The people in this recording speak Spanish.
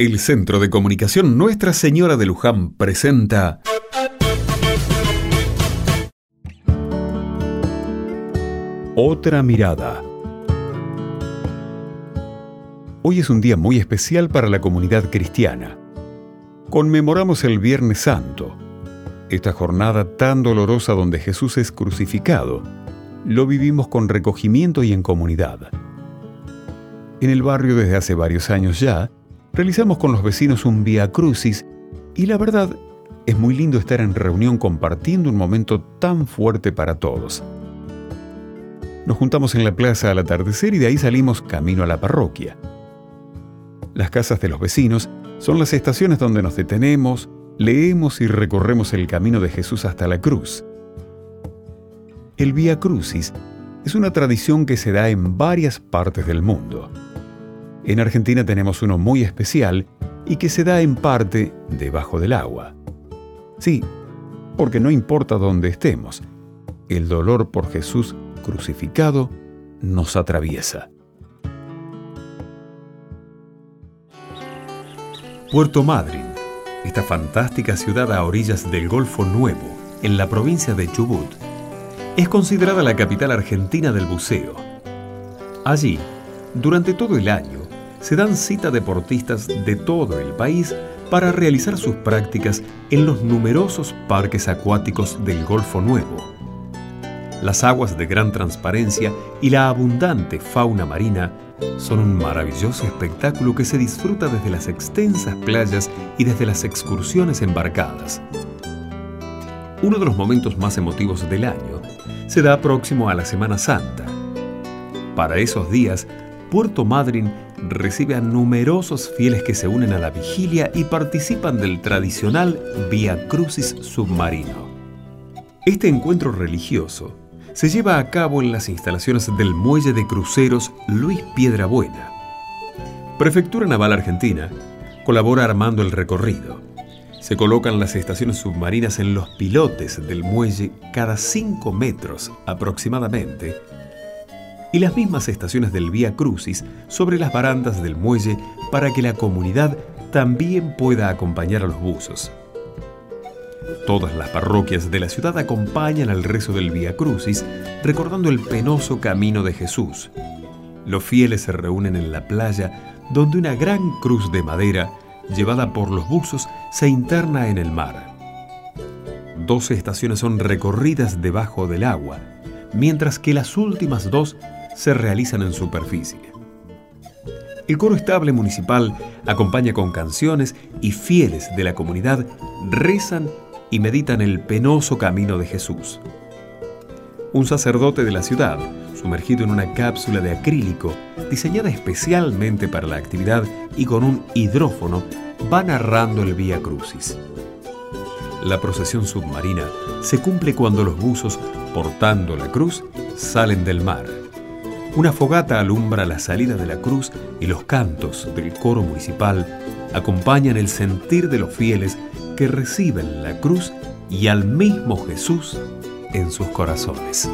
El Centro de Comunicación Nuestra Señora de Luján presenta Otra mirada. Hoy es un día muy especial para la comunidad cristiana. Conmemoramos el Viernes Santo, esta jornada tan dolorosa donde Jesús es crucificado. Lo vivimos con recogimiento y en comunidad. En el barrio desde hace varios años ya, realizamos con los vecinos un Via Crucis y la verdad es muy lindo estar en reunión compartiendo un momento tan fuerte para todos. Nos juntamos en la plaza al atardecer y de ahí salimos camino a la parroquia. Las casas de los vecinos son las estaciones donde nos detenemos, leemos y recorremos el camino de Jesús hasta la cruz. El Via Crucis es una tradición que se da en varias partes del mundo. En Argentina tenemos uno muy especial y que se da en parte debajo del agua. Sí, porque no importa dónde estemos, el dolor por Jesús crucificado nos atraviesa. Puerto Madryn, esta fantástica ciudad a orillas del Golfo Nuevo, en la provincia de Chubut, es considerada la capital argentina del buceo. Allí, durante todo el año, se dan cita deportistas de todo el país para realizar sus prácticas en los numerosos parques acuáticos del Golfo Nuevo. Las aguas de gran transparencia y la abundante fauna marina son un maravilloso espectáculo que se disfruta desde las extensas playas y desde las excursiones embarcadas. Uno de los momentos más emotivos del año se da próximo a la Semana Santa. Para esos días, Puerto Madryn recibe a numerosos fieles que se unen a la vigilia y participan del tradicional Via Crucis submarino. Este encuentro religioso se lleva a cabo en las instalaciones del Muelle de Cruceros Luis Piedrabuena. Prefectura Naval Argentina colabora armando el recorrido. Se colocan las estaciones submarinas en los pilotes del muelle cada 5 metros aproximadamente y las mismas estaciones del Vía Crucis sobre las barandas del muelle para que la comunidad también pueda acompañar a los buzos. Todas las parroquias de la ciudad acompañan al rezo del Vía Crucis, recordando el penoso camino de Jesús. Los fieles se reúnen en la playa, donde una gran cruz de madera, llevada por los buzos, se interna en el mar. Doce estaciones son recorridas debajo del agua, mientras que las últimas dos se realizan en superficie. El coro estable municipal acompaña con canciones y fieles de la comunidad rezan y meditan el penoso camino de Jesús. Un sacerdote de la ciudad, sumergido en una cápsula de acrílico diseñada especialmente para la actividad y con un hidrófono, va narrando el Vía Crucis. La procesión submarina se cumple cuando los buzos, portando la cruz, salen del mar. Una fogata alumbra la salida de la cruz y los cantos del coro municipal acompañan el sentir de los fieles que reciben la cruz y al mismo Jesús en sus corazones.